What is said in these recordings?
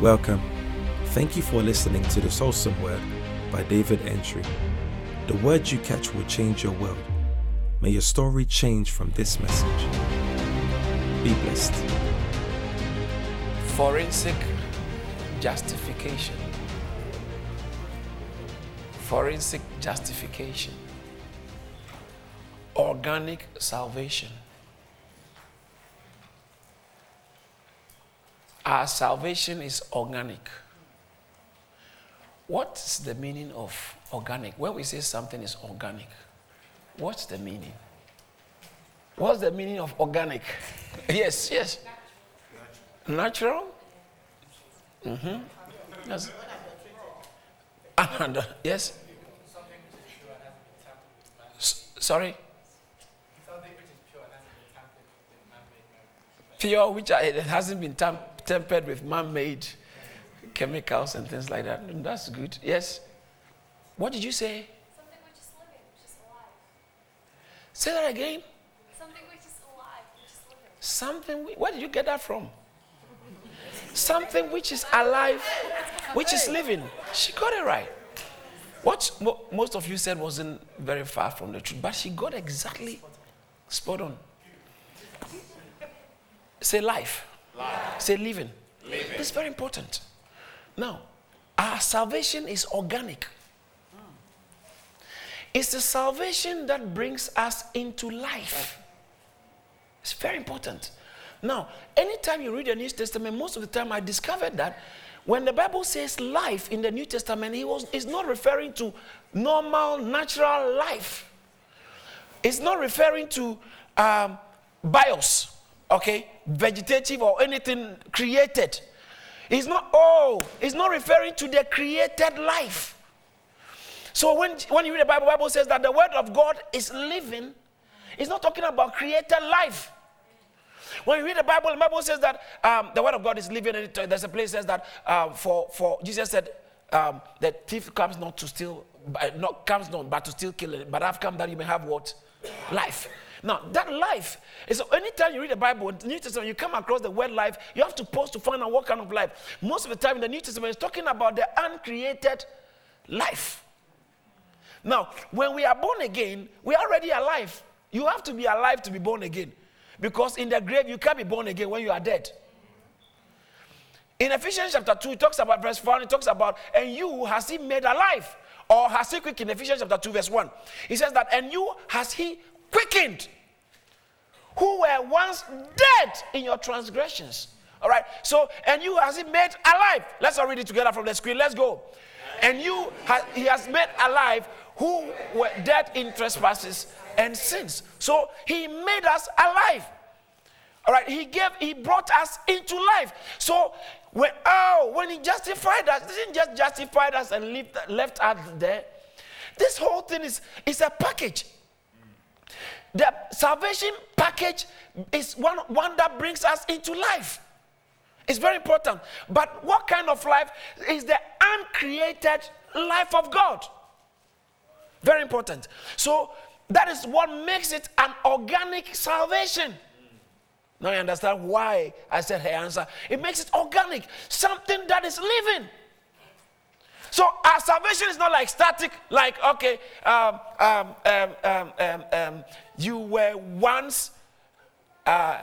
Welcome. Thank you for listening to the Soulsome Word by David Entry. The words you catch will change your world. May your story change from this message. Be blessed. Forensic justification. Forensic justification. Organic salvation. Our salvation is organic. What's the meaning of organic? When we say something is organic, what's the meaning? What's the meaning of organic? yes, yes. Natural? Mm-hmm. Yes. And, uh, yes? S- sorry? Pure, which it hasn't been tam- tempered with man made chemicals and things like that. Mm, That's good. Yes? What did you say? Something which is living, which is alive. Say that again. Something which is alive, which is living. Something, where did you get that from? Something which is alive, which is living. She got it right. What most of you said wasn't very far from the truth, but she got exactly spot on. Say life. Say living. It's very important. Now, our salvation is organic. It's the salvation that brings us into life. It's very important. Now, anytime you read the New Testament, most of the time I discovered that when the Bible says life in the New Testament, it was it's not referring to normal, natural life. It's not referring to um, bios, okay, vegetative or anything created. It's not, oh, it's not referring to the created life. So when, when you read the Bible, Bible says that the word of God is living. It's not talking about created life. When you read the Bible, the Bible says that um, the word of God is living. And it, there's a place that says that um, for, for Jesus said um, the thief comes not to steal, not comes not but to steal, kill, it, but I've come that you may have what life. Now that life is anytime you read the Bible, the New Testament, you come across the word life, you have to pause to find out what kind of life. Most of the time in the New Testament, it's talking about the uncreated life. Now, when we are born again, we are already alive. You have to be alive to be born again. Because in the grave, you can't be born again when you are dead. In Ephesians chapter 2, it talks about verse 1, it talks about, and you has he made alive, or has he quickened? Ephesians chapter 2, verse 1. He says that, and you has he quickened, who were once dead in your transgressions. All right, so, and you has he made alive. Let's all read it together from the screen. Let's go. And you, ha- he has made alive who were dead in trespasses and sins. So he made us alive. All right, he gave, he brought us into life. So when oh, when he justified us, didn't just justify us and left, left us there. This whole thing is, is a package. The salvation package is one, one that brings us into life. It's very important. But what kind of life is the uncreated life of God? Very important. So that is what makes it an organic salvation. Now you understand why I said her answer. It makes it organic, something that is living. So our salvation is not like static, like okay, um, um, um, um, um, um, you were once. Uh,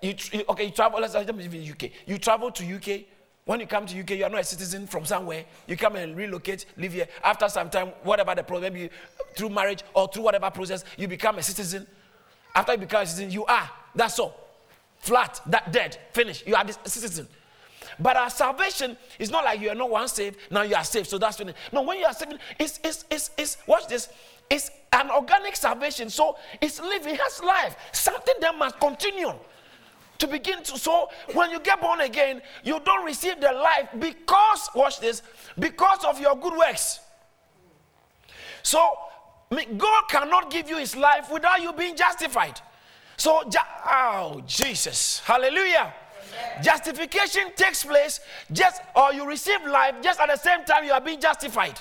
you, you- okay, you travel. Let's let me you UK. You travel to UK. When you come to UK, you are not a citizen from somewhere. You come and relocate, live here. After some time, whatever the problem, maybe through marriage or through whatever process, you become a citizen. After you become a citizen, you are. That's all. Flat, that dead, finished. You are this citizen. But our salvation is not like you are not once saved, now you are saved, so that's finished. No, when you are saved, it's, it's, it's, it's watch this, it's an organic salvation. So it's living, it has life. Something that must continue to begin to. So when you get born again, you don't receive the life because, watch this, because of your good works. So God cannot give you his life without you being justified. So, oh, Jesus, hallelujah. Justification takes place just, or you receive life just at the same time you are being justified.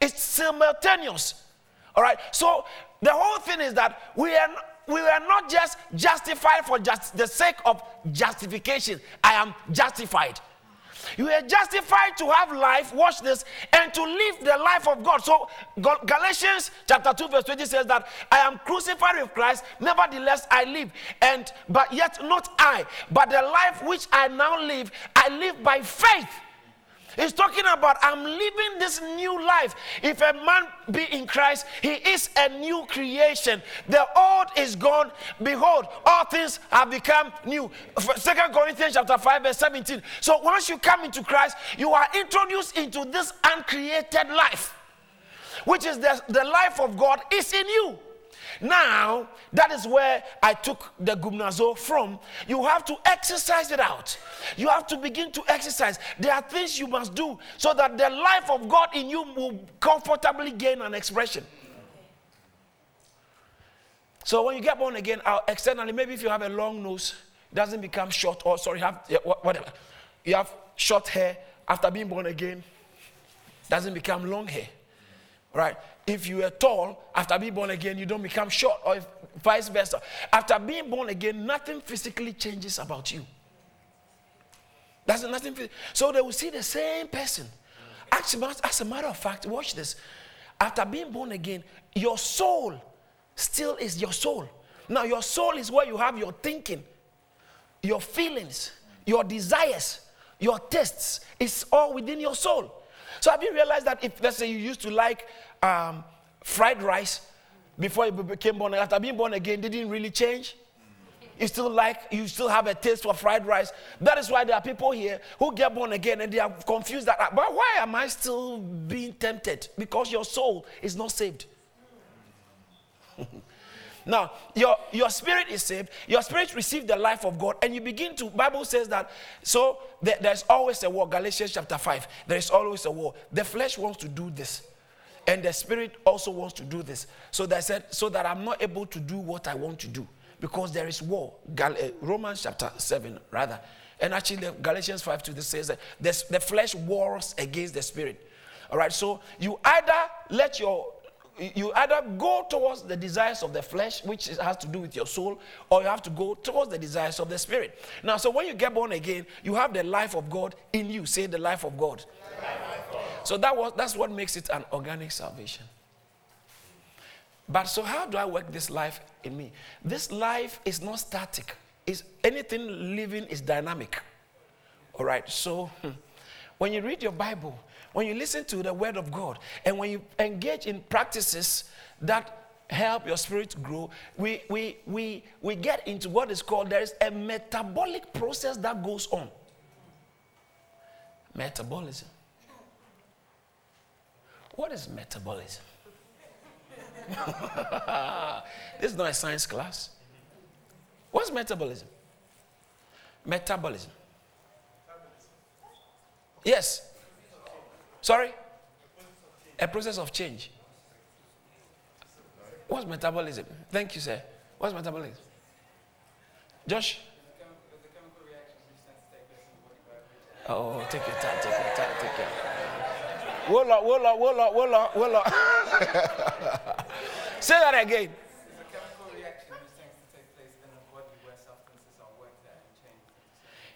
It's simultaneous. All right. So the whole thing is that we are we were not just justified for just the sake of justification. I am justified. You are justified to have life, watch this, and to live the life of God. So Gal- Galatians chapter 2, verse 20 says that I am crucified with Christ, nevertheless I live. And but yet not I, but the life which I now live, I live by faith He's talking about I'm living this new life. If a man be in Christ, he is a new creation. The old is gone. Behold, all things have become new. Second Corinthians chapter 5, verse 17. So once you come into Christ, you are introduced into this uncreated life, which is the, the life of God is in you. Now, that is where I took the gymnazo from. You have to exercise it out. You have to begin to exercise. There are things you must do so that the life of God in you will comfortably gain an expression. So when you get born again, externally, maybe if you have a long nose, it doesn't become short, or sorry, have whatever. You have short hair after being born again, doesn't become long hair. Right? If you are tall, after being born again, you don't become short, or vice versa. After being born again, nothing physically changes about you. That's nothing. So they will see the same person. Actually, as a matter of fact, watch this. After being born again, your soul still is your soul. Now, your soul is where you have your thinking, your feelings, your desires, your tastes. It's all within your soul. So have you realized that if, let's say, you used to like um, fried rice before you became born, after being born again, didn't really change? You still like, you still have a taste for fried rice. That is why there are people here who get born again and they are confused that, but why am I still being tempted? Because your soul is not saved. Now, your, your spirit is saved, your spirit received the life of God, and you begin to, Bible says that, so there, there's always a war. Galatians chapter 5, there is always a war. The flesh wants to do this, and the spirit also wants to do this. So they said, so that I'm not able to do what I want to do, because there is war. Gal- uh, Romans chapter 7, rather. And actually, Galatians 5 2 this says that the flesh wars against the spirit. All right, so you either let your you either go towards the desires of the flesh, which has to do with your soul, or you have to go towards the desires of the spirit. Now, so when you get born again, you have the life of God in you. Say the life of God. Life of God. So that was that's what makes it an organic salvation. But so how do I work this life in me? This life is not static. Is anything living is dynamic. All right. So hmm, when you read your Bible, when you listen to the word of God and when you engage in practices that help your spirit grow, we, we, we, we get into what is called there is a metabolic process that goes on. Metabolism. What is metabolism? this is not a science class. What's metabolism? Metabolism. Yes. Sorry? A process of change. What's metabolism? Thank you, sir. What's metabolism? Josh? Oh, take your time, take your time, take your time. Wola, wola, wola, wola, wola. Say that again.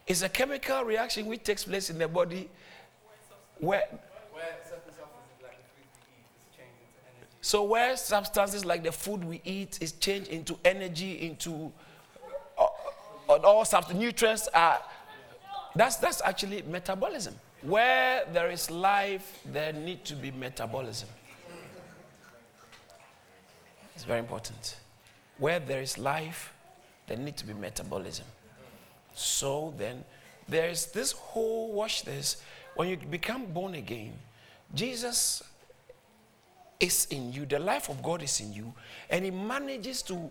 It's a chemical reaction which takes place in the body where So where substances like the food we eat is changed into energy, into uh, all substance nutrients are that's that's actually metabolism. Where there is life, there need to be metabolism. It's very important. Where there is life, there need to be metabolism. So then there is this whole watch this. When you become born again, Jesus is in you, the life of God is in you, and He manages to,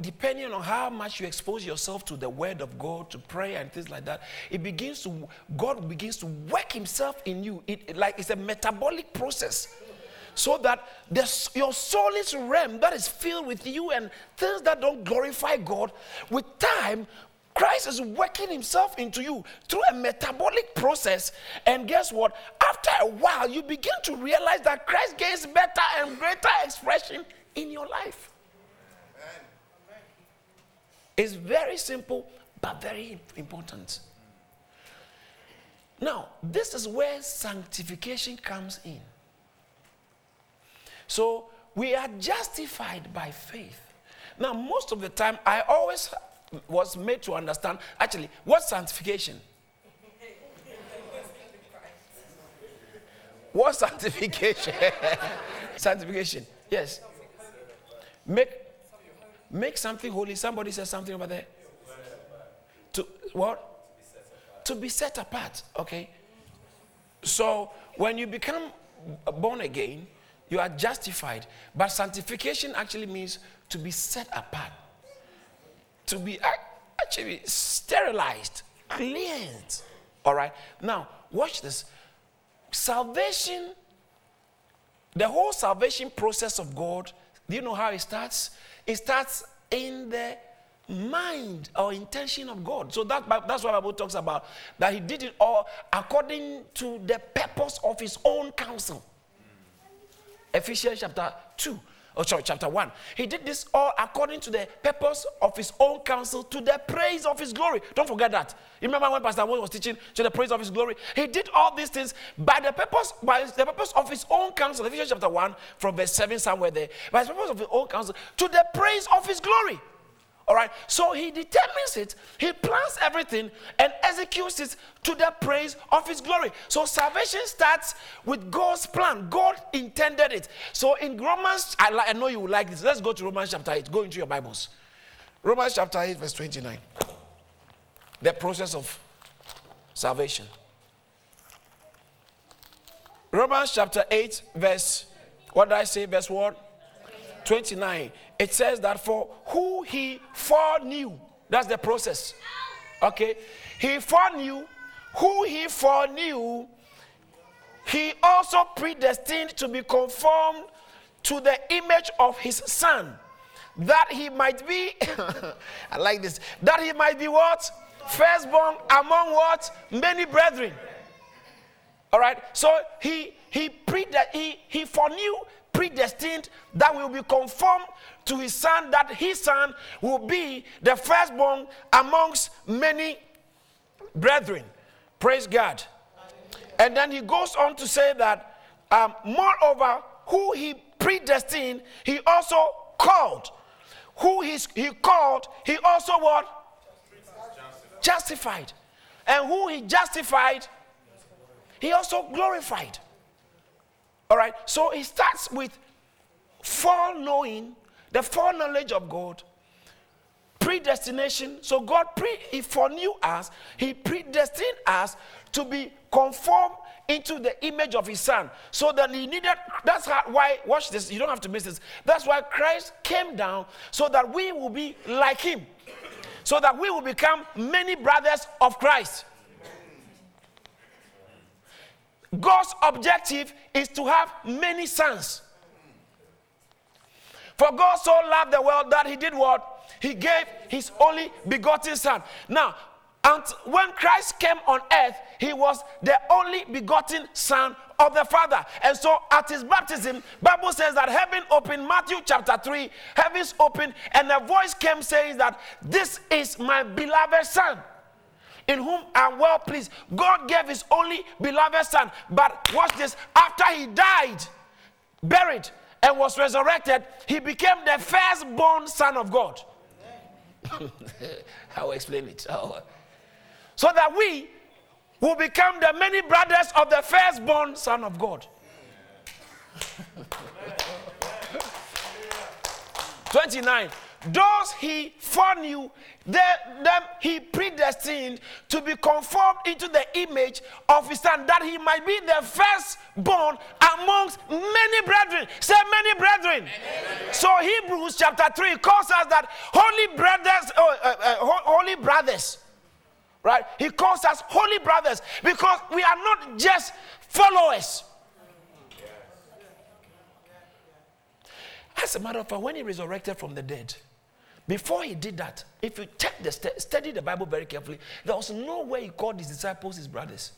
depending on how much you expose yourself to the Word of God, to prayer and things like that, it begins to, God begins to work Himself in you. It, like it's a metabolic process. So that the, your soulless realm that is filled with you and things that don't glorify God, with time, Christ is working himself into you through a metabolic process. And guess what? After a while, you begin to realize that Christ gains better and greater expression in your life. It's very simple, but very important. Now, this is where sanctification comes in. So, we are justified by faith. Now, most of the time, I always was made to understand actually what's sanctification? What sanctification? sanctification. Yes. Make make something holy. Somebody says something over there. To what? To be set apart. Okay. So when you become born again, you are justified. But sanctification actually means to be set apart, to be actually sterilized, cleansed. All right. Now watch this salvation, the whole salvation process of God, do you know how it starts? It starts in the mind or intention of God. So that, that's what Bible talks about. That he did it all according to the purpose of his own counsel. Ephesians chapter 2 oh sorry, chapter 1. He did this all according to the purpose of his own counsel to the praise of his glory. Don't forget that. You remember when Pastor Moore was teaching to the praise of his glory? He did all these things by the purpose, by the purpose of his own counsel. Ephesians chapter 1 from verse 7 somewhere there. By the purpose of his own counsel to the praise of his glory. All right. So he determines it, he plans everything and executes it to the praise of his glory. So salvation starts with God's plan. God intended it. So in Romans, I, I know you will like this. Let's go to Romans chapter 8. Go into your Bibles. Romans chapter 8, verse 29. The process of salvation. Romans chapter 8, verse, what did I say? Verse what? 29, it says that for who he foreknew, that's the process. Okay? He foreknew, who he foreknew, he also predestined to be conformed to the image of his son, that he might be, I like this, that he might be what? Firstborn among what? Many brethren. All right. So he he pre he he foreknew predestined that will be conformed to his son, that his son will be the firstborn amongst many brethren. Praise God. And then he goes on to say that, um, moreover, who he predestined, he also called. Who he, he called, he also what? Justified. justified. And who he justified, he also glorified. All right. So it starts with foreknowing, the foreknowledge of God, predestination. So God pre he foreknew us, He predestined us to be conformed into the image of His Son. So that He needed. That's how, why. Watch this. You don't have to miss this. That's why Christ came down so that we will be like Him, so that we will become many brothers of Christ. God's objective is to have many sons. For God so loved the world that he did what? He gave his only begotten son. Now, and when Christ came on earth, he was the only begotten son of the Father. And so at his baptism, Bible says that heaven opened, Matthew chapter 3, heavens opened, and a voice came saying that this is my beloved son in whom I'm well pleased. God gave his only beloved son. But watch this after he died, buried, and was resurrected, he became the firstborn son of God. I will explain it. Oh. So that we will become the many brothers of the firstborn son of God. 29 those he foreknew, them he predestined to be conformed into the image of his son, that he might be the firstborn amongst many brethren. Say many brethren. Amen. So Hebrews chapter 3 calls us that holy brothers, uh, uh, uh, holy brothers. Right? He calls us holy brothers because we are not just followers. As a matter of fact, when he resurrected from the dead, before he did that, if you check the study the Bible very carefully, there was no way he called his disciples his brothers.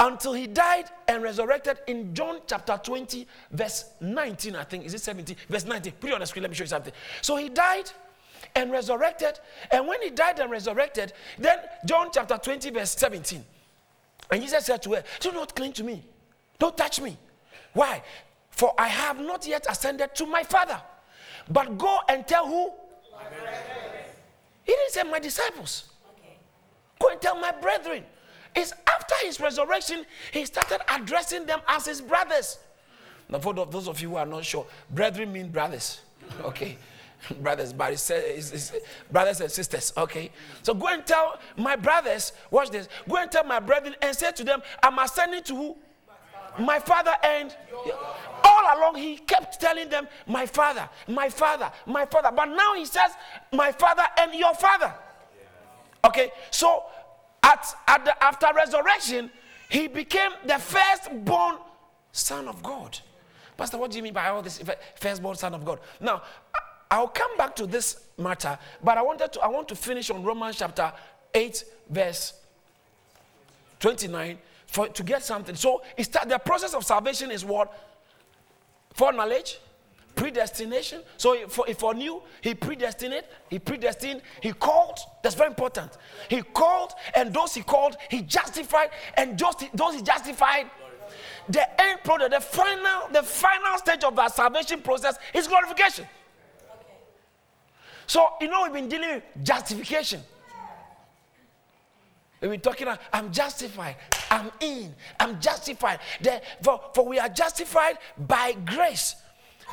Until he died and resurrected in John chapter 20, verse 19, I think. Is it 17? Verse 19. Put it on the screen, let me show you something. So he died and resurrected. And when he died and resurrected, then John chapter 20, verse 17. And Jesus said to her, Do not cling to me. Don't touch me. Why? For I have not yet ascended to my Father. But go and tell who? He didn't say my disciples. Go and tell my brethren. It's after his resurrection, he started addressing them as his brothers. Now, for those of you who are not sure, brethren mean brothers. Okay. brothers, but it's, it's, it's brothers and sisters. Okay. So go and tell my brothers, watch this. Go and tell my brethren and say to them, I'm ascending to who? My father and all along he kept telling them, My father, my father, my father. But now he says, My father and your father. Okay, so at, at the, after resurrection, he became the firstborn son of God. Pastor, what do you mean by all this firstborn son of God? Now, I'll come back to this matter, but I wanted to I want to finish on Romans chapter 8, verse 29 for to get something. So it's the process of salvation is what? Foreknowledge, predestination. So for, for new, he predestined, he predestined, he called. That's very important. He called, and those he called, he justified, and just those he justified. The end product, the final, the final stage of that salvation process is glorification. Okay. So you know we've been dealing with justification. Been talking, I'm justified. I'm in. I'm justified. The, for, for we are justified by grace,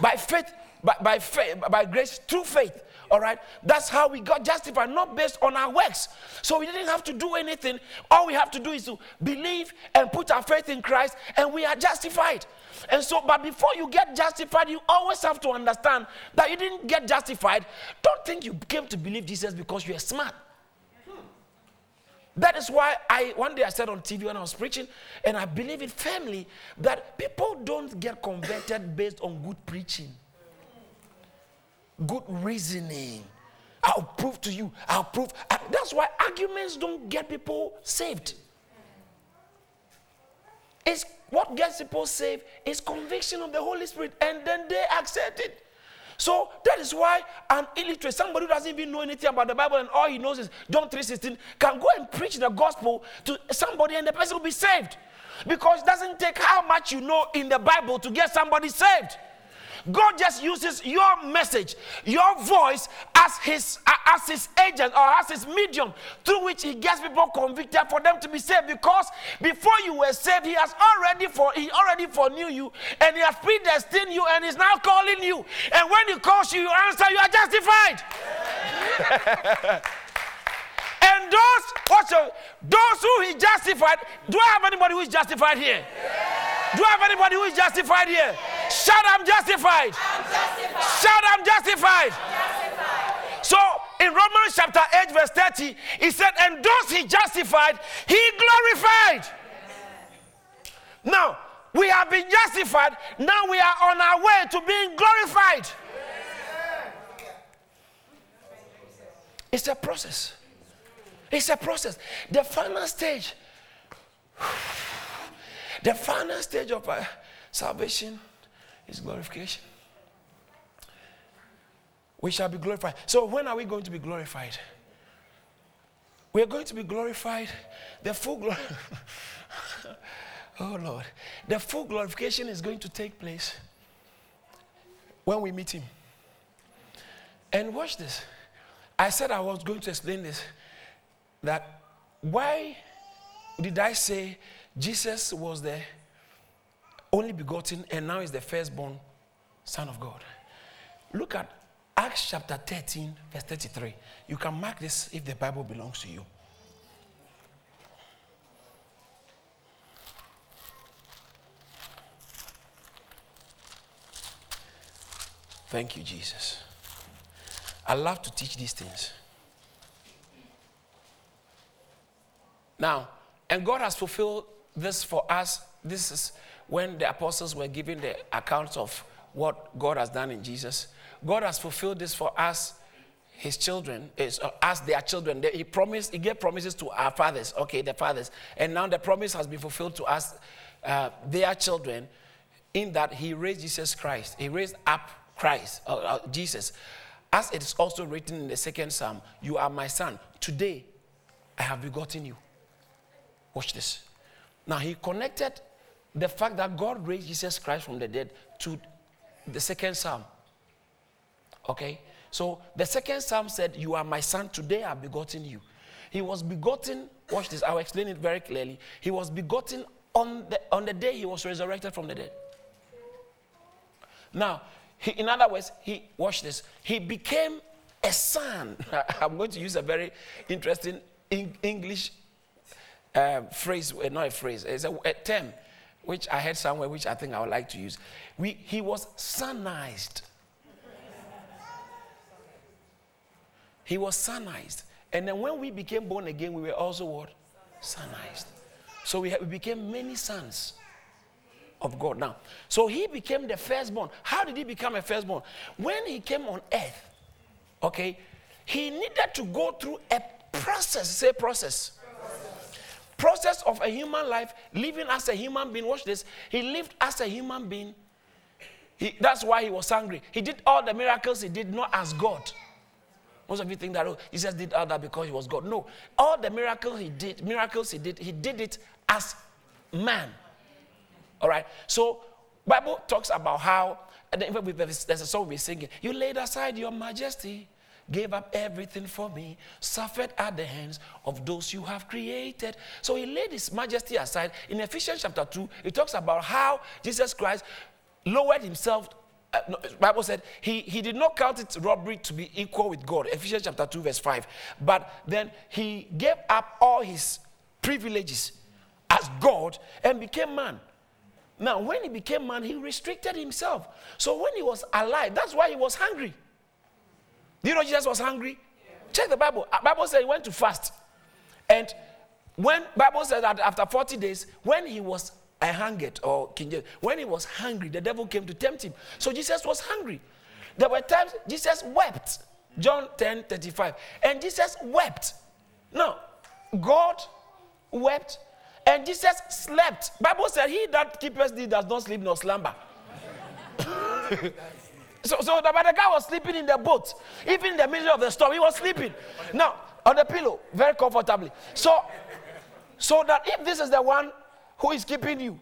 by faith, by, by faith, by grace through faith. All right? That's how we got justified, not based on our works. So we didn't have to do anything. All we have to do is to believe and put our faith in Christ, and we are justified. And so, but before you get justified, you always have to understand that you didn't get justified. Don't think you came to believe Jesus because you are smart. That is why I one day I said on TV when I was preaching, and I believe it firmly that people don't get converted based on good preaching, good reasoning. I'll prove to you. I'll prove. That's why arguments don't get people saved. It's what gets people saved is conviction of the Holy Spirit, and then they accept it. So that is why an illiterate, somebody who doesn't even know anything about the Bible and all he knows is John 3:16, can go and preach the gospel to somebody and the person will be saved. Because it doesn't take how much you know in the Bible to get somebody saved. God just uses your message, your voice as his as his agent or as his medium through which he gets people convicted for them to be saved. Because before you were saved, he has already for he already foreknew you and he has predestined you and is now calling you. And when he calls you, you answer, you are justified. and those also those who he justified, do I have anybody who is justified here? Do I have anybody who is justified here? Shout, I'm justified. I'm justified. Shout, I'm justified. justified. So in Romans chapter 8, verse 30, he said, And those he justified, he glorified. Now, we have been justified. Now we are on our way to being glorified. It's a process. It's a process. The final stage, the final stage of uh, salvation is glorification. We shall be glorified. So, when are we going to be glorified? We are going to be glorified. The full glory. oh, Lord. The full glorification is going to take place when we meet Him. And watch this. I said I was going to explain this that why did I say Jesus was the only begotten, and now is the firstborn Son of God. Look at Acts chapter 13, verse 33. You can mark this if the Bible belongs to you. Thank you, Jesus. I love to teach these things. Now, and God has fulfilled this for us. This is when the apostles were giving the accounts of what God has done in Jesus, God has fulfilled this for us, his children, uh, us, their children. He promised, he gave promises to our fathers, okay, the fathers. And now the promise has been fulfilled to us, uh, their children, in that he raised Jesus Christ. He raised up Christ, uh, uh, Jesus. As it is also written in the second psalm, You are my son. Today I have begotten you. Watch this. Now he connected the fact that God raised Jesus Christ from the dead to the second psalm. Okay? So the second psalm said, You are my son, today I've begotten you. He was begotten, watch this, I'll explain it very clearly. He was begotten on the, on the day he was resurrected from the dead. Now, he, in other words, he, watch this, he became a son. I'm going to use a very interesting English uh, phrase, uh, not a phrase, it's a, a, term which I heard somewhere which I think I would like to use. We, he was sonized. He was sonized. And then when we became born again, we were also what? Sonized. So we, we became many sons of God now. So he became the firstborn. How did he become a firstborn? When he came on earth, okay, he needed to go through a process. Say process. Process, of a human life, living as a human being. Watch this. He lived as a human being. He, that's why he was angry. He did all the miracles he did not as God. Most of you think that oh, Jesus did all that because he was God. No, all the miracles he did, miracles he did, he did it as man. All right. So Bible talks about how there's a song we're singing. You laid aside your majesty, gave up everything for me, suffered at the hands of those you have created. So he laid his majesty aside. In Ephesians chapter 2, it talks about how Jesus Christ lowered himself uh, no, Bible said he, he did not count it robbery to be equal with God. Ephesians chapter 2, verse 5. But then he gave up all his privileges as God and became man. Now, when he became man, he restricted himself. So when he was alive, that's why he was hungry. Do you know Jesus was hungry? Yeah. Check the Bible. Uh, Bible said he went to fast. And when Bible said that after 40 days, when he was I hungered, or King James, when he was hungry, the devil came to tempt him. So Jesus was hungry. There were times Jesus wept. John 10 35. And Jesus wept. No, God wept and Jesus slept. Bible said, He that keepeth thee does not sleep nor slumber. so, so the, the guy was sleeping in the boat, even in the middle of the storm, he was sleeping. Now, on the pillow, very comfortably. So, so that if this is the one who is keeping you,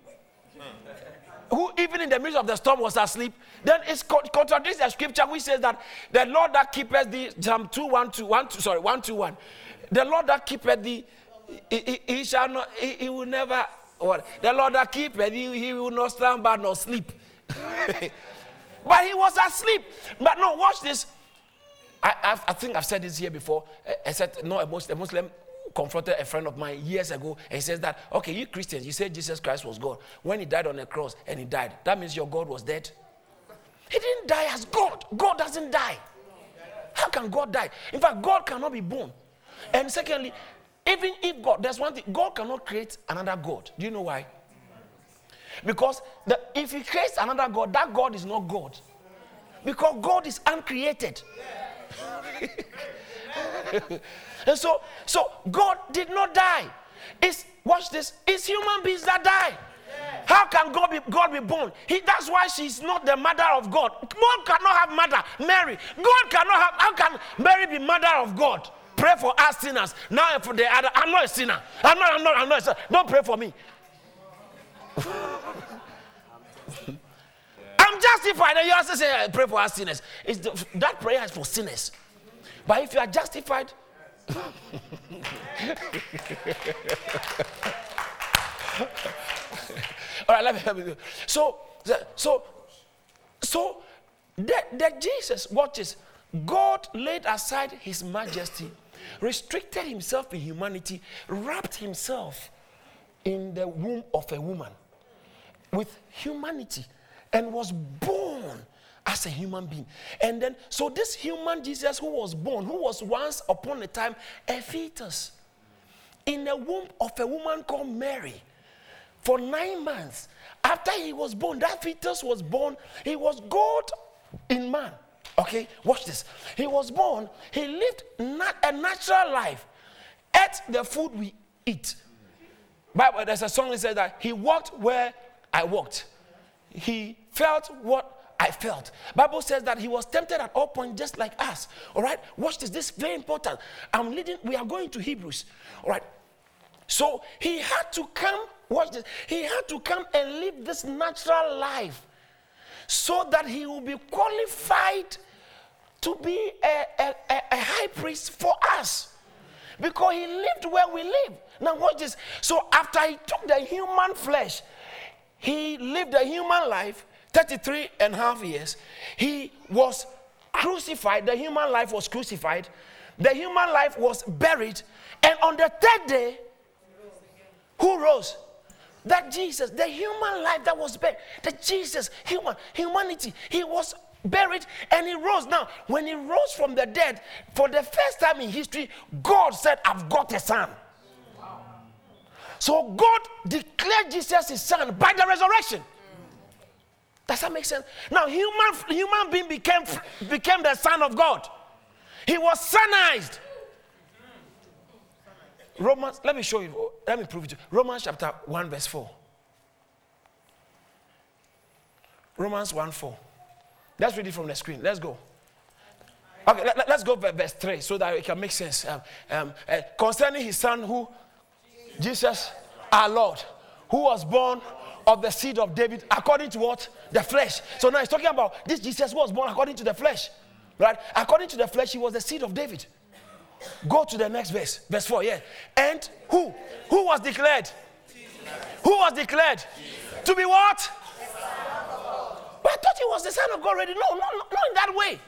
who even in the midst of the storm was asleep, then it contradicts the scripture which says that the Lord that keepeth thee, Psalm 2, 1, 2, 1, 2, sorry, 1, 2, 1. The Lord that keepeth thee, he, he, he shall not, he, he, will never, what? The Lord that keepeth he, he will not stand slumber nor sleep. but he was asleep. But no, watch this. I, I, think I've said this here before. Eh, I said, no, a Muslim, a Muslim confronted a friend of mine years ago and he says that, okay, you Christians, you said Jesus Christ was God. When he died on the cross and he died, that means your God was dead. He didn't die as God. God doesn't die. How can God die? In fact, God cannot be born. And secondly, even if God, there's one thing, God cannot create another God. Do you know why? Because the, if He creates another God, that God is not God. Because God is uncreated. and so, so God did not die. It's watch this. It's human beings that die. How can God be, God be born? He, that's why she's not the mother of God. God cannot have mother, Mary. God cannot have. How can Mary be mother of God? Pray for us sinners. Now for the other, I'm not a sinner. I'm not. I'm not. I'm not a sinner. Don't pray for me. I'm justified. And you also say, eh, pray for us sinners. The, that prayer is for sinners. But if you are justified, all right, let me, let me So, so, so that, that Jesus watches. God laid aside his majesty, restricted himself in humanity, wrapped himself in the womb of a woman with humanity, and was born as a human being. And then, so this human Jesus who was born, who was once upon a time a fetus in the womb of a woman called Mary for nine months. After he was born, that fetus was born, he was God in man. Okay, watch this. He was born, he lived not a natural life, ate the food we eat. Bible, there's a song that says that he walked where I walked. He felt what I felt. Bible says that he was tempted at all points just like us. All right? Watch this. This is very important. I'm leading, we are going to Hebrews. All right. So he had to come, watch this, he had to come and live this natural life so that he will be qualified to be a, a, a high priest for us. Because he lived where we live. Now, watch this. So, after he took the human flesh, he lived a human life 33 and a half years. He was crucified. The human life was crucified. The human life was buried. And on the third day, who rose? That Jesus, the human life that was buried, the Jesus, human, humanity, he was buried and he rose. Now, when he rose from the dead, for the first time in history, God said, I've got a son. So God declared Jesus his son by the resurrection. Does that make sense? Now, human, human being became, became the son of God. He was sonized. Romans, let me show you, let me prove it to you. Romans chapter 1, verse 4. Romans 1 4. Let's read it from the screen. Let's go. Okay, let, us go verse 3 so that it can make sense. Um, um, uh, concerning his son, who? Jesus, our Lord, who was born of the seed of David according to what? The flesh. So now he's talking about this Jesus was born according to the flesh. Right? According to the flesh, he was the seed of David. Go to the next verse, verse 4, yeah. And who? Who was declared? Who was declared? To be what? But I thought he was the Son of God already. No, no, no, not in that way.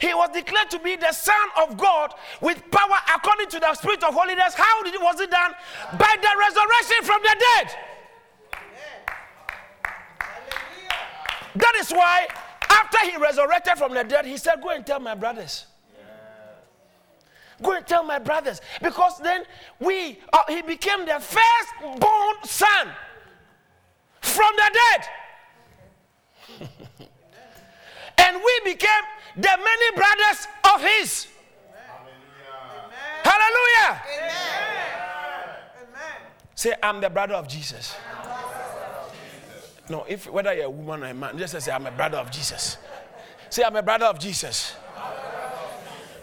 He was declared to be the Son of God with power according to the Spirit of holiness. How did it, was it done? By the resurrection from the dead. That is why, after he resurrected from the dead, he said, Go and tell my brothers. Go and tell my brothers. Because then we, uh, he became the firstborn son from the dead. and we became the many brothers of his. Hallelujah. Amen. Say, I'm the brother of Jesus. No, if whether you're a woman or a man, just say, I'm a brother of Jesus. Say, I'm a brother of Jesus.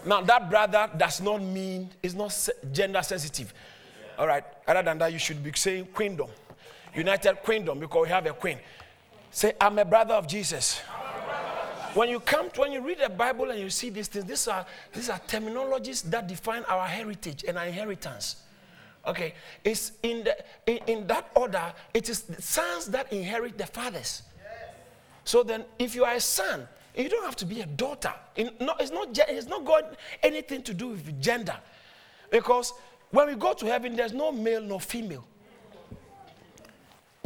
Now, that brother does not mean, it's not gender sensitive. All right. Other than that, you should be saying queendom. United Queendom, because we have a queen. Say, I'm a brother of Jesus. When you come, to, when you read the Bible and you see these things, these are, these are terminologies that define our heritage and our inheritance. Okay, it's in, the, in, in that order, it is the sons that inherit the fathers. So then, if you are a son, you don't have to be a daughter. No, it's, not, it's not got anything to do with gender. Because when we go to heaven, there's no male nor female.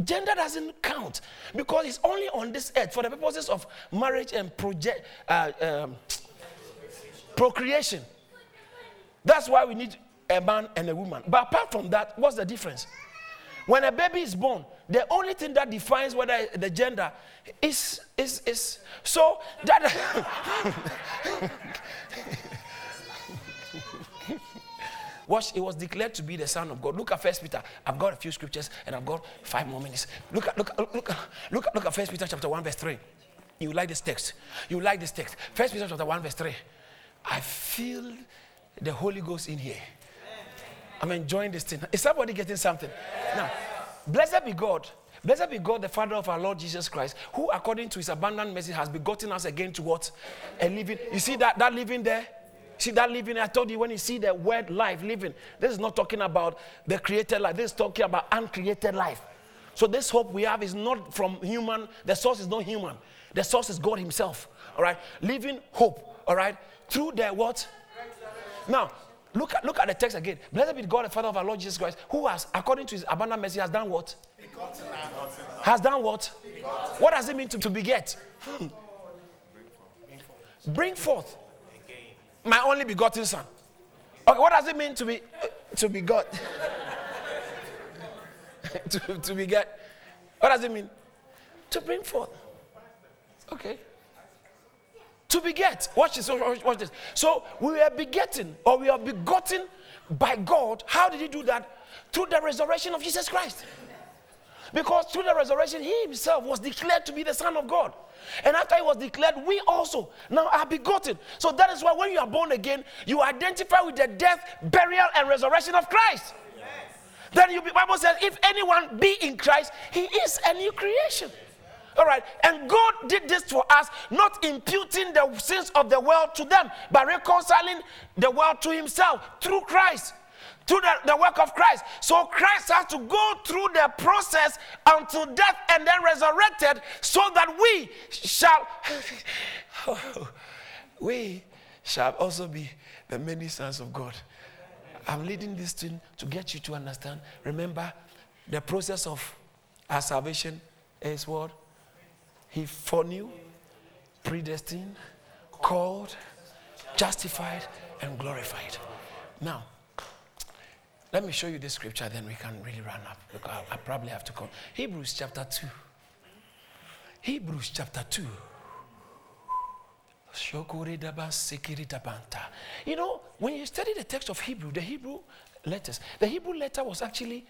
Gender doesn't count because it's only on this earth for the purposes of marriage and uh, um, procreation. That's why we need a man and a woman. But apart from that, what's the difference? When a baby is born, the only thing that defines whether the gender is is is so that Watch, it was declared to be the Son of God. Look at First Peter. I've got a few scriptures and I've got five more minutes. Look at look at, look at, look at, look at First Peter chapter 1, verse 3. You like this text. You like this text. First Peter chapter 1, verse 3. I feel the Holy Ghost in here. I'm enjoying this thing. Is somebody getting something? Now, blessed be God. Blessed be God, the Father of our Lord Jesus Christ, who according to his abundant mercy has begotten us again to what? A living. You see that, that living there? See that living? I told you when you see the word life, living, this is not talking about the created life. This is talking about uncreated life. So this hope we have is not from human. The source is not human. The source is God Himself. All right, living hope. All right, through the what? Now, look at look at the text again. Blessed be God, the Father of our Lord Jesus Christ, who has, according to His abundant mercy, has done what? Has done what? What does it mean to, to beget? Hmm. Bring forth my only begotten son. Okay, what does it mean to be to be God? to, to be God. What does it mean? To bring forth. Okay. To beget. Watch this. Watch this. So we are begetting, or we are begotten by God. How did He do that? Through the resurrection of Jesus Christ. Because through the resurrection, He Himself was declared to be the Son of God. And after he was declared, we also now are begotten. So that is why when you are born again, you identify with the death, burial, and resurrection of Christ. Yes. then you be, Bible says, if anyone be in Christ, he is a new creation. All right, and God did this for us, not imputing the sins of the world to them, but reconciling the world to Himself through Christ, through the, the work of Christ. So Christ has to go through the process until death and then resurrected, so that we shall, we shall also be the many sons of God. I'm leading this thing to get you to understand. Remember, the process of our salvation is what? He foreknew, predestined, called, justified, and glorified. Now, let me show you this scripture, then we can really run up. Because I, I probably have to come. Hebrews chapter 2. Hebrews chapter 2. You know, when you study the text of Hebrew, the Hebrew letters, the Hebrew letter was actually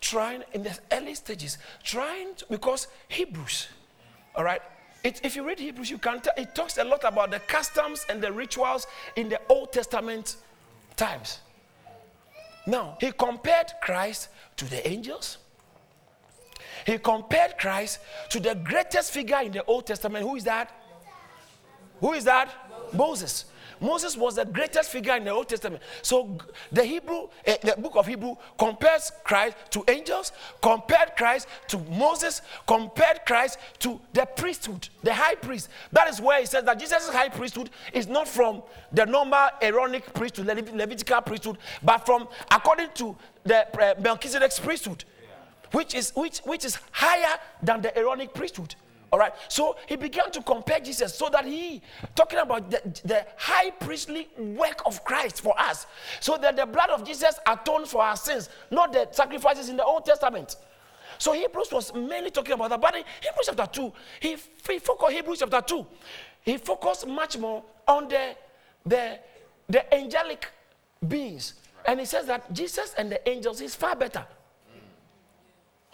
trying in the early stages, trying to, because Hebrews, all right, it, if you read Hebrews, you can tell it talks a lot about the customs and the rituals in the Old Testament times. Now, he compared Christ to the angels. He compared Christ to the greatest figure in the Old Testament. Who is that? Who is that? Moses. Moses was the greatest figure in the Old Testament. So the Hebrew, uh, the book of Hebrew compares Christ to angels, compared Christ to Moses, compared Christ to the priesthood, the high priest. That is where he says that Jesus' high priesthood is not from the normal Aaronic priesthood, Levitical priesthood, but from according to the uh, Melchizedek's priesthood, which is which which is higher than the Aaronic priesthood. All right. So he began to compare Jesus so that he, talking about the, the, high priestly work of Christ for us, so that the blood of Jesus atones for our sins, not the sacrifices in the Old Testament. So Hebrews was mainly talking about that. But in Hebrews chapter 2, he, he focused Hebrews chapter 2. He focused much more on the, the, the angelic beings. And he says that Jesus and the angels is far better.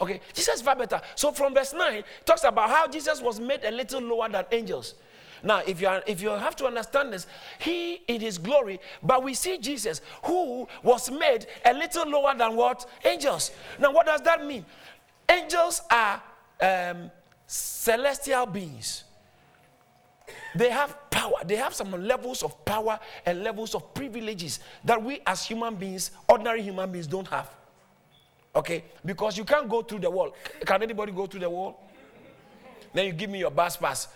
Okay, Jesus is far better. So from verse 9, talks about how Jesus was made a little lower than angels. Now, if you, are, if you have to understand this, he in his glory, but we see Jesus who was made a little lower than what? Angels. Now, what does that mean? Angels are um, celestial beings. They have power. They have some levels of power and levels of privileges that we as human beings, ordinary human beings, don't have. Okay? Because you can't go through the wall. Can anybody go through the wall? Then you give me your bus pass.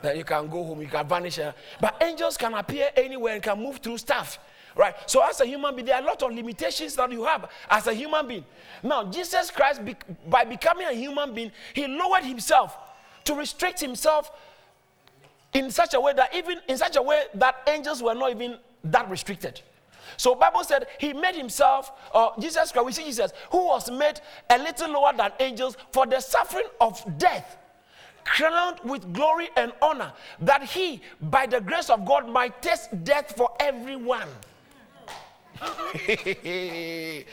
Then you can go home, you can vanish. Uh, but angels can appear anywhere and can move through stuff. Right? So, as a human being, there are a lot of limitations that you have as a human being. Now, Jesus Christ, by becoming a human being, he lowered himself to restrict himself in such a way that even in such a way that angels were not even that restricted. So Bible said he made himself, uh, Jesus Christ, we see Jesus, who was made a little lower than angels for the suffering of death, crowned with glory and honor, that he, by the grace of God, might taste death for everyone.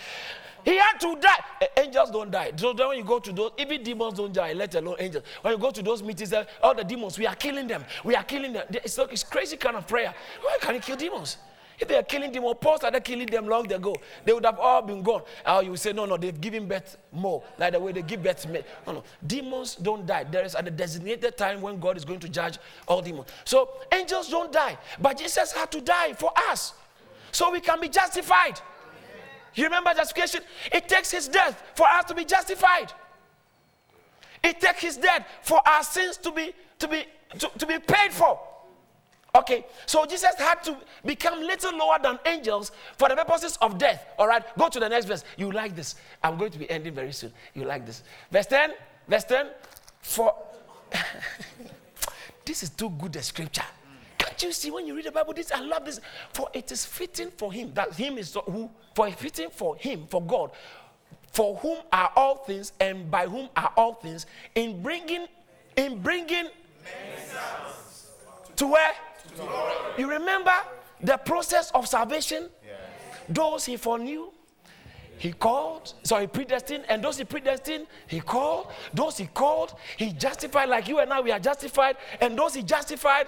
He had to die. Angels don't die. So then when you go to those, even demons don't die, let alone angels. When you go to those meetings, all the demons, we are killing them. We are killing them. It's, like, it's crazy kind of prayer. Why can you kill demons? If they are killing them, or Paul started killing them long ago, they would have all been gone. Or you say, no, no, they've given birth more, like the way they give birth. No, no. Demons don't die. There is at a designated time when God is going to judge all demons. So angels don't die, but Jesus had to die for us, so we can be justified. You remember justification? It takes his death for us to be justified. It takes his death for our sins to be to be to, to be paid for. Okay, so Jesus had to become little lower than angels for the purposes of death. All right, go to the next verse. You like this. I'm going to be ending very soon. You like this. Verse 10. Verse 10. For this is too good a scripture. Can't you see when you read the Bible? This I love this. For it is fitting for him that him is who for fitting for him for God, for whom are all things and by whom are all things, in bringing in bringing to where you remember the process of salvation? Those he foreknew, he called, sorry, predestined, and those he predestined, he called. Those he called, he justified, like you and I, we are justified, and those he justified.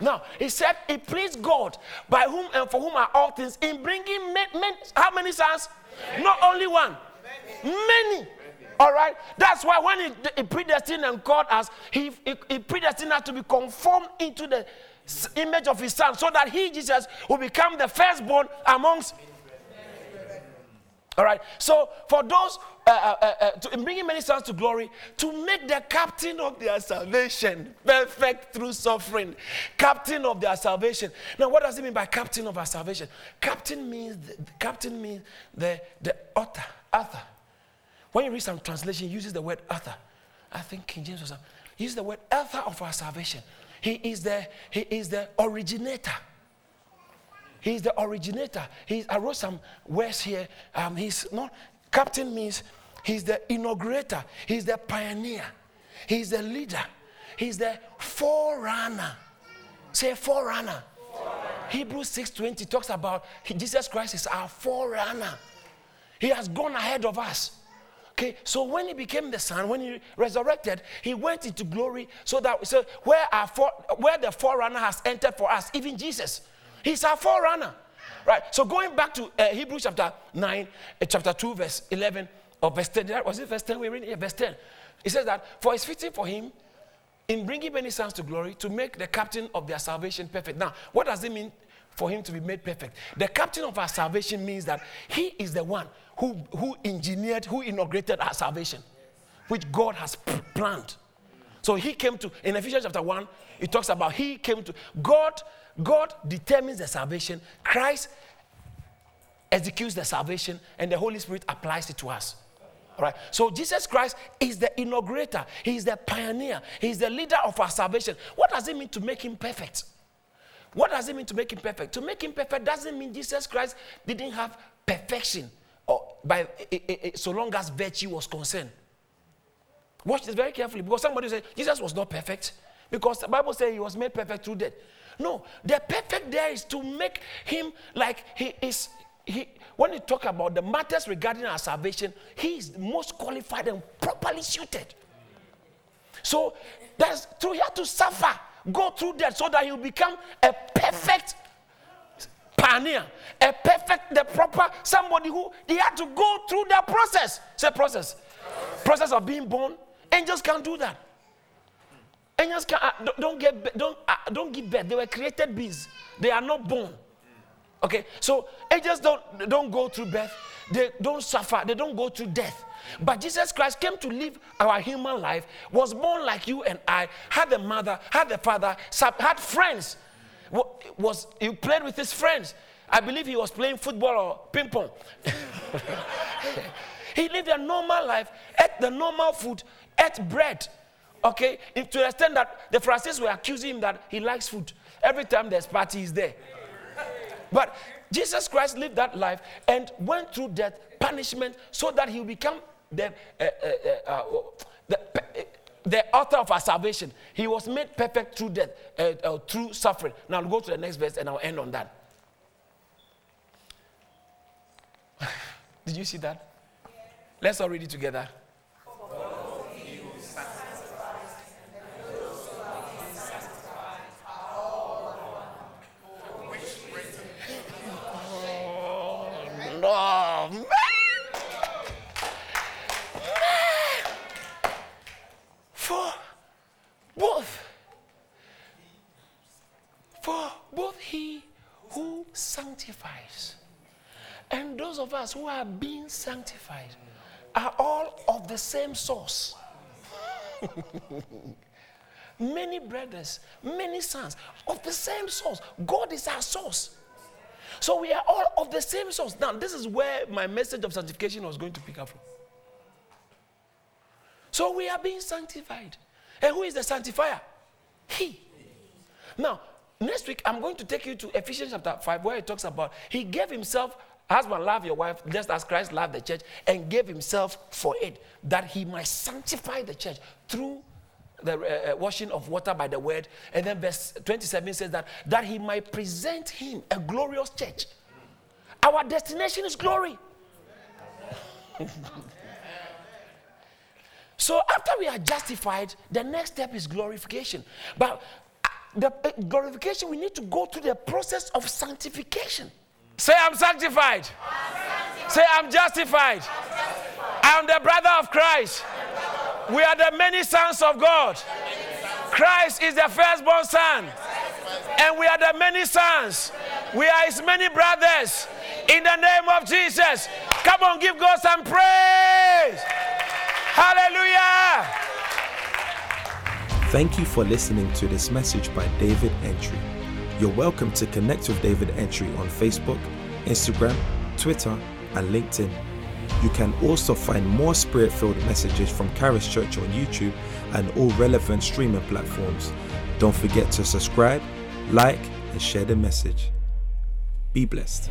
Now, he said, It pleased God, by whom and for whom are all things, in bringing men, men how many sons? Not only one, many. All right. That's why when he, he predestined and called us, he, he, he predestined us to be conformed into the image of his son, so that he, Jesus, will become the firstborn amongst. All right. So for those uh, uh, uh, uh, to, in bringing many sons to glory, to make the captain of their salvation perfect through suffering, captain of their salvation. Now, what does it mean by captain of our salvation? Captain means the captain means the the author, author. When you read some translation, uses the word author. I think King James was. He uses the word author of our salvation. He is the he is the originator. He's the originator. He's, I wrote some words here. Um, he's not, captain means he's the inaugurator. He's the pioneer. He's the leader. He's the forerunner. Say forerunner. Hebrews 6.20 talks about he- Jesus Christ is our forerunner. He has gone ahead of us. Okay, so when he became the son, when he resurrected, he went into glory so that so where our for, where the forerunner has entered for us, even Jesus, he's our forerunner, right? So going back to uh, Hebrews chapter nine, uh, chapter two, verse eleven or verse ten. Was it verse ten? We read yeah, verse ten. It says that for it's fitting for him in bringing many sons to glory to make the captain of their salvation perfect. Now, what does it mean for him to be made perfect? The captain of our salvation means that he is the one who, who engineered, who inaugurated our salvation, which God has planned. So he came to, in Ephesians chapter 1, it talks about he came to, God, God determines the salvation, Christ executes the salvation, and the Holy Spirit applies it to us. All right. So Jesus Christ is the inaugurator. He is the pioneer. He is the leader of our salvation. What does it mean to make him perfect? What does it mean to make him perfect? To make him perfect doesn't mean Jesus Christ didn't have perfection, or by eh, eh, eh, so long as virtue was concerned. Watch this very carefully because somebody said Jesus was not perfect because the Bible says he was made perfect through death. No, the perfect there is to make him like he is. He, when you talk about the matters regarding our salvation, he is most qualified and properly suited. So that's through here to suffer, go through that so that will become a perfect pioneer, a perfect, the proper somebody who he had to go through that process. Say process. Process of being born. Angels can't do that. Angels can uh, don't- don't get don't uh, don't give birth. They were created beings. They are not born. Okay, so angels don't don't go through birth. They don't suffer. They don't go through death. But Jesus Christ came to live our human life. Was born like you and I. Had a mother. Had a father. Had friends. Was he played with his friends? I believe he was playing football or ping pong. he lived a normal life, ate the normal food, ate bread. Okay, to the extent that the Pharisees were accusing him that he likes food. Every time there's party, he's there. But Jesus Christ lived that life and went through death, punishment, so that he will become the, uh, uh, uh, uh, the, uh, the author of our salvation. He was made perfect through death, uh, through suffering. Now, I'll go to the next verse and I'll end on that. Did you see that? Let's all read it together. Oh, No, man. Man. For both, for both he who sanctifies and those of us who are being sanctified are all of the same source. many brothers, many sons of the same source. God is our source. So we are all of the same source. Now, this is where my message of sanctification was going to pick up from. So we are being sanctified. And who is the sanctifier? He. Now, next week, I'm going to take you to Ephesians chapter 5, where it talks about he gave himself, husband, love your wife, just as Christ loved the church, and gave himself for it, that he might sanctify the church through the uh, uh, washing of water by the word. And then verse 27 says that, that he might present him a glorious church. Our destination is glory. So after we are justified, the next step is glorification. But uh, the uh, glorification, we need to go through the process of sanctification. Say, I'm sanctified. Say, I'm justified. I'm the brother of Christ. We are the many sons of God. Christ is the firstborn son. And we are the many sons. We are his many brothers. In the name of Jesus. Come on, give God some praise. Hallelujah. Thank you for listening to this message by David Entry. You're welcome to connect with David Entry on Facebook, Instagram, Twitter, and LinkedIn. You can also find more spirit filled messages from Caris Church on YouTube and all relevant streaming platforms. Don't forget to subscribe, like, and share the message. Be blessed.